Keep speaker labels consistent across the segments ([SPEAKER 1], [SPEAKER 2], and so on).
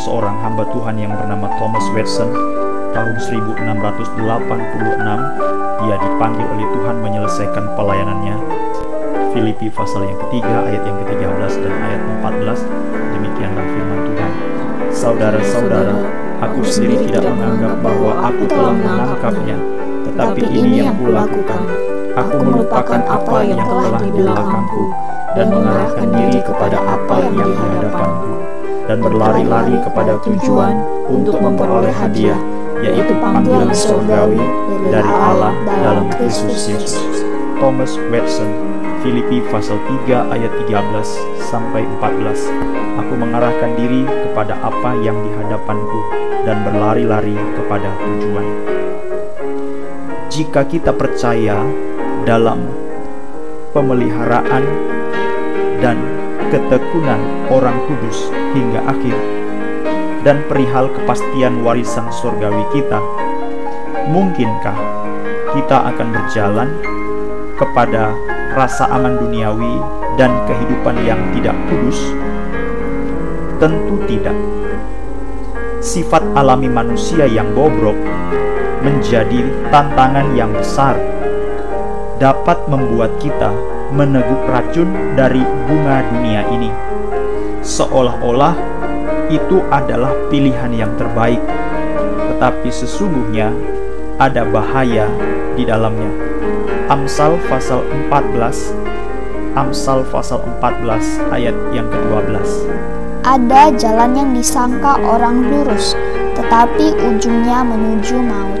[SPEAKER 1] seorang hamba Tuhan yang bernama Thomas Watson tahun 1686 dia dipanggil oleh Tuhan menyelesaikan pelayanannya. Filipi pasal yang ketiga ayat yang ke-13 dan ayat 14 demikianlah firman Tuhan. Saudara-saudara aku sendiri tidak menganggap bahwa aku telah menangkapnya tetapi ini yang kulakukan. Aku melupakan apa yang telah di belakangku dan mengarahkan diri kepada apa yang di hadapanku dan berlari-lari kepada tujuan untuk memperoleh hadiah yaitu panggilan surgawi dari Allah dalam Kristus Yesus. Thomas Watson, Filipi pasal 3 ayat 13 sampai 14. Aku mengarahkan diri kepada apa yang di hadapanku dan berlari-lari kepada tujuan. Jika kita percaya dalam pemeliharaan dan ketekunan orang kudus hingga akhir dan perihal kepastian warisan surgawi kita, mungkinkah kita akan berjalan kepada rasa aman duniawi dan kehidupan yang tidak kudus? Tentu tidak. Sifat alami manusia yang bobrok menjadi tantangan yang besar, dapat membuat kita meneguk racun dari bunga dunia ini, seolah-olah itu adalah pilihan yang terbaik, tetapi sesungguhnya ada bahaya di dalamnya. Amsal pasal 14 Amsal pasal 14 ayat yang ke-12
[SPEAKER 2] Ada jalan yang disangka orang lurus, tetapi ujungnya menuju maut.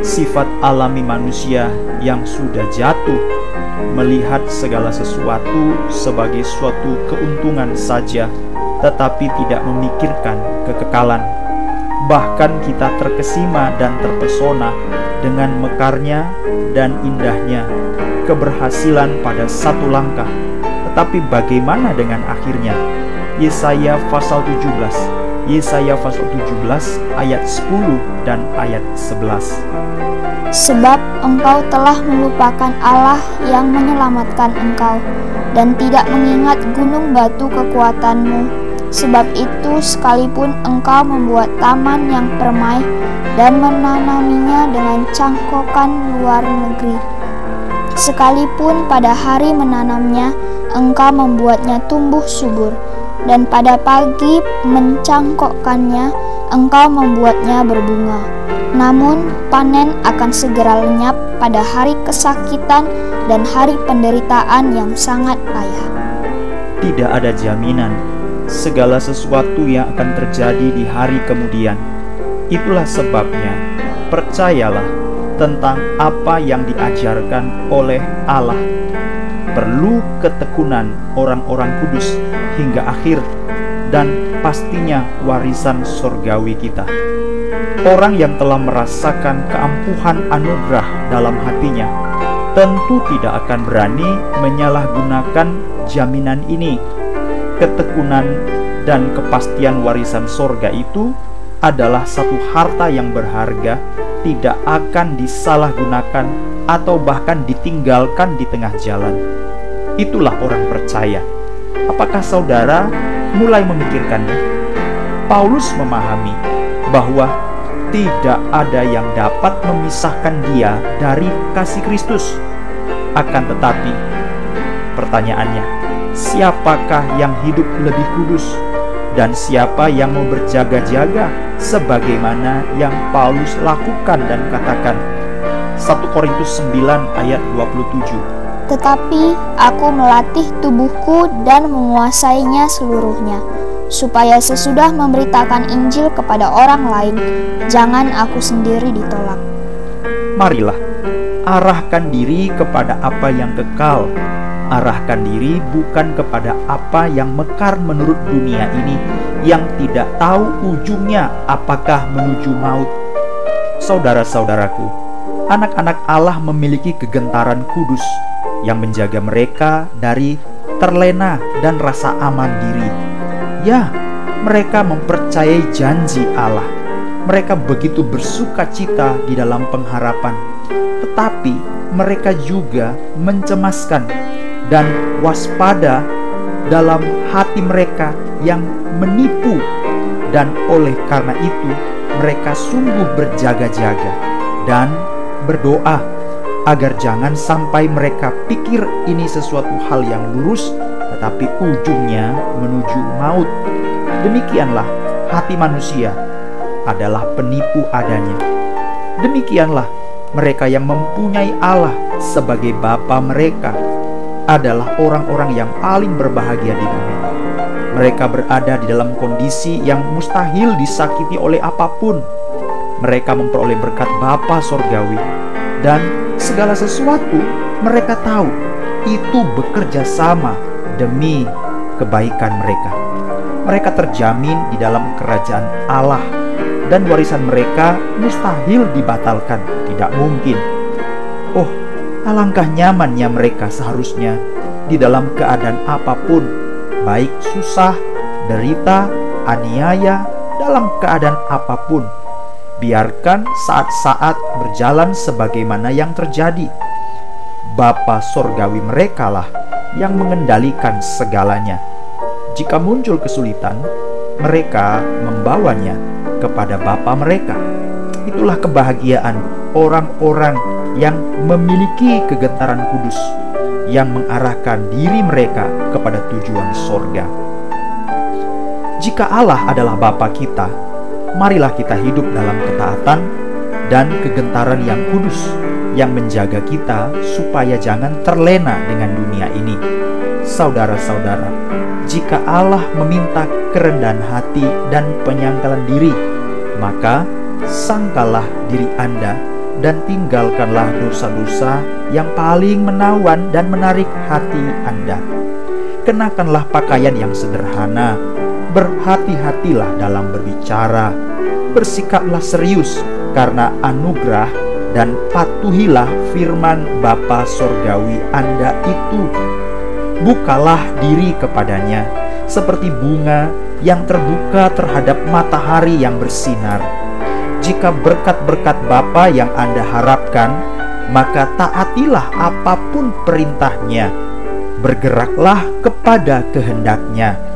[SPEAKER 1] Sifat alami manusia yang sudah jatuh melihat segala sesuatu sebagai suatu keuntungan saja tetapi tidak memikirkan kekekalan. Bahkan kita terkesima dan terpesona dengan mekarnya dan indahnya keberhasilan pada satu langkah. Tetapi bagaimana dengan akhirnya? Yesaya pasal 17 Yesaya pasal 17 ayat 10 dan ayat 11
[SPEAKER 2] Sebab engkau telah melupakan Allah yang menyelamatkan engkau dan tidak mengingat gunung batu kekuatanmu. Sebab itu, sekalipun engkau membuat taman yang permai dan menanaminya dengan cangkokan luar negeri, sekalipun pada hari menanamnya engkau membuatnya tumbuh subur, dan pada pagi mencangkokkannya engkau membuatnya berbunga. Namun, panen akan segera lenyap pada hari kesakitan dan hari penderitaan yang sangat payah.
[SPEAKER 1] Tidak ada jaminan segala sesuatu yang akan terjadi di hari kemudian. Itulah sebabnya, percayalah tentang apa yang diajarkan oleh Allah. Perlu ketekunan orang-orang kudus hingga akhir dan pastinya warisan surgawi kita. Orang yang telah merasakan keampuhan anugerah dalam hatinya tentu tidak akan berani menyalahgunakan jaminan ini ketekunan dan kepastian warisan sorga itu adalah satu harta yang berharga, tidak akan disalahgunakan atau bahkan ditinggalkan di tengah jalan. Itulah orang percaya. Apakah saudara mulai memikirkannya? Paulus memahami bahwa tidak ada yang dapat memisahkan dia dari kasih Kristus. Akan tetapi, pertanyaannya, siapakah yang hidup lebih kudus dan siapa yang mau berjaga-jaga sebagaimana yang Paulus lakukan dan katakan 1 Korintus 9 ayat 27
[SPEAKER 2] Tetapi aku melatih tubuhku dan menguasainya seluruhnya supaya sesudah memberitakan Injil kepada orang lain jangan aku sendiri ditolak.
[SPEAKER 1] Marilah arahkan diri kepada apa yang kekal. Arahkan diri bukan kepada apa yang mekar menurut dunia ini yang tidak tahu ujungnya apakah menuju maut. Saudara-saudaraku, anak-anak Allah memiliki kegentaran kudus yang menjaga mereka dari terlena dan rasa aman diri. Ya, mereka mempercayai janji Allah. Mereka begitu bersuka cita di dalam pengharapan, tetapi mereka juga mencemaskan dan waspada dalam hati mereka yang menipu dan oleh karena itu mereka sungguh berjaga-jaga dan berdoa agar jangan sampai mereka pikir ini sesuatu hal yang lurus, tetapi ujungnya menuju maut. Demikianlah hati manusia adalah penipu adanya. Demikianlah mereka yang mempunyai Allah sebagai Bapa mereka adalah orang-orang yang paling berbahagia di dunia. Mereka berada di dalam kondisi yang mustahil disakiti oleh apa pun. Mereka memperoleh berkat Bapa Sorgawi dan segala sesuatu mereka tahu itu bekerja sama demi kebaikan mereka. Mereka terjamin di dalam kerajaan Allah dan warisan mereka mustahil dibatalkan, tidak mungkin. Oh, alangkah nyamannya mereka seharusnya di dalam keadaan apa pun, baik susah, derita, aniaya, dalam keadaan apa pun biarkan saat-saat berjalan sebagaimana yang terjadi. Bapa sorgawi mereka lah yang mengendalikan segalanya. Jika muncul kesulitan, mereka membawanya kepada Bapa mereka. Itulah kebahagiaan orang-orang yang memiliki kegentaran kudus yang mengarahkan diri mereka kepada tujuan sorga. Jika Allah adalah Bapa kita, marilah kita hidup dalam ketaatan dan kegentaran yang kudus yang menjaga kita supaya jangan terlena dengan dunia ini. Saudara-saudara, jika Allah meminta kerendahan hati dan penyangkalan diri, maka sangkalah diri Anda dan tinggalkanlah dosa-dosa yang paling menawan dan menarik hati Anda. Kenakanlah pakaian yang sederhana, berhati-hatilah dalam berbicara, bersikaplah serius karena anugerah dan patuhilah firman Bapa Sorgawi Anda itu. Bukalah diri kepadanya seperti bunga yang terbuka terhadap matahari yang bersinar. Jika berkat-berkat Bapa yang Anda harapkan, maka taatilah apa pun perintahnya. Bergeraklah kepada kehendaknya,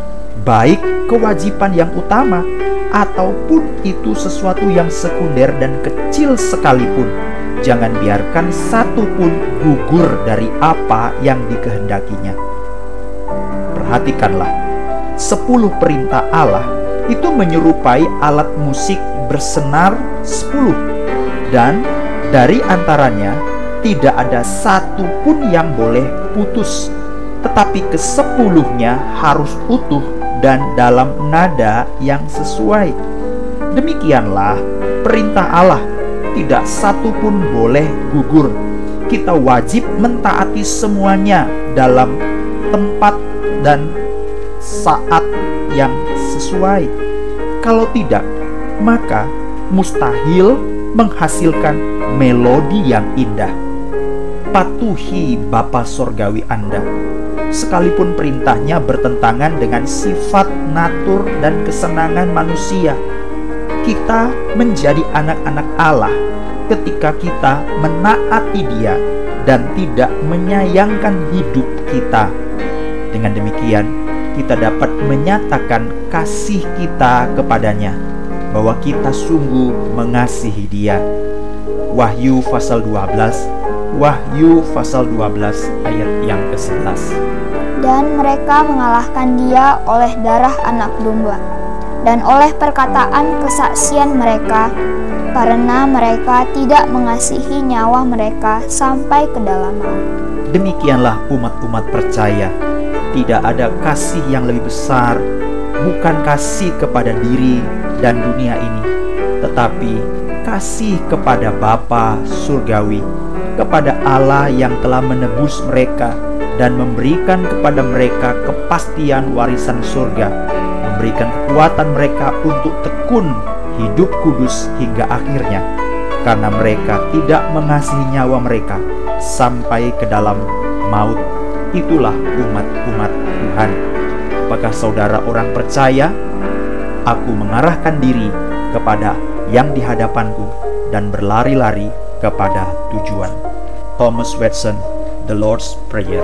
[SPEAKER 1] baik kewajiban yang utama ataupun itu sesuatu yang sekunder dan kecil sekalipun, jangan biarkan satu pun gugur dari apa yang dikehendakinya. Perhatikanlah, sepuluh perintah Allah itu menyerupai alat musik bersenar sepuluh dan dari antaranya tidak ada satu pun yang boleh putus, tetapi kesepuluhnya harus utuh dan dalam nada yang sesuai. Demikianlah perintah Allah, tidak satu pun boleh gugur. Kita wajib mentaati semuanya dalam tempat dan saat yang sesuai. Kalau tidak, maka mustahil menghasilkan melodi yang indah. Patuhi Bapa Sorgawi Anda sekalipun perintahnya bertentangan dengan sifat, natur, dan kesenangan manusia. Kita menjadi anak-anak Allah ketika kita menaati Dia dan tidak menyayangkan hidup kita. Dengan demikian, kita dapat menyatakan kasih kita kepadanya bahwa kita sungguh mengasihi Dia. Wahyu pasal 12 Wahyu pasal 12 ayat yang ke-11
[SPEAKER 2] Dan mereka mengalahkan dia oleh darah anak domba dan oleh perkataan kesaksian mereka karena mereka tidak mengasihi nyawa mereka sampai ke dalam maut.
[SPEAKER 1] Demikianlah umat-umat percaya, tidak ada kasih yang lebih besar, bukan kasih kepada diri dan dunia ini, tetapi kasih kepada Bapa surgawi kepada Allah yang telah menebus mereka dan memberikan kepada mereka kepastian warisan surga, memberikan kekuatan mereka untuk tekun hidup kudus hingga akhirnya, karena mereka tidak mengasihi nyawa mereka sampai ke dalam maut. Itulah umat-umat Tuhan. Apakah saudara orang percaya? Aku mengarahkan diri kepada yang di hadapanku dan berlari-lari kepada tujuan. Thomas Watson, The Lord's Prayer.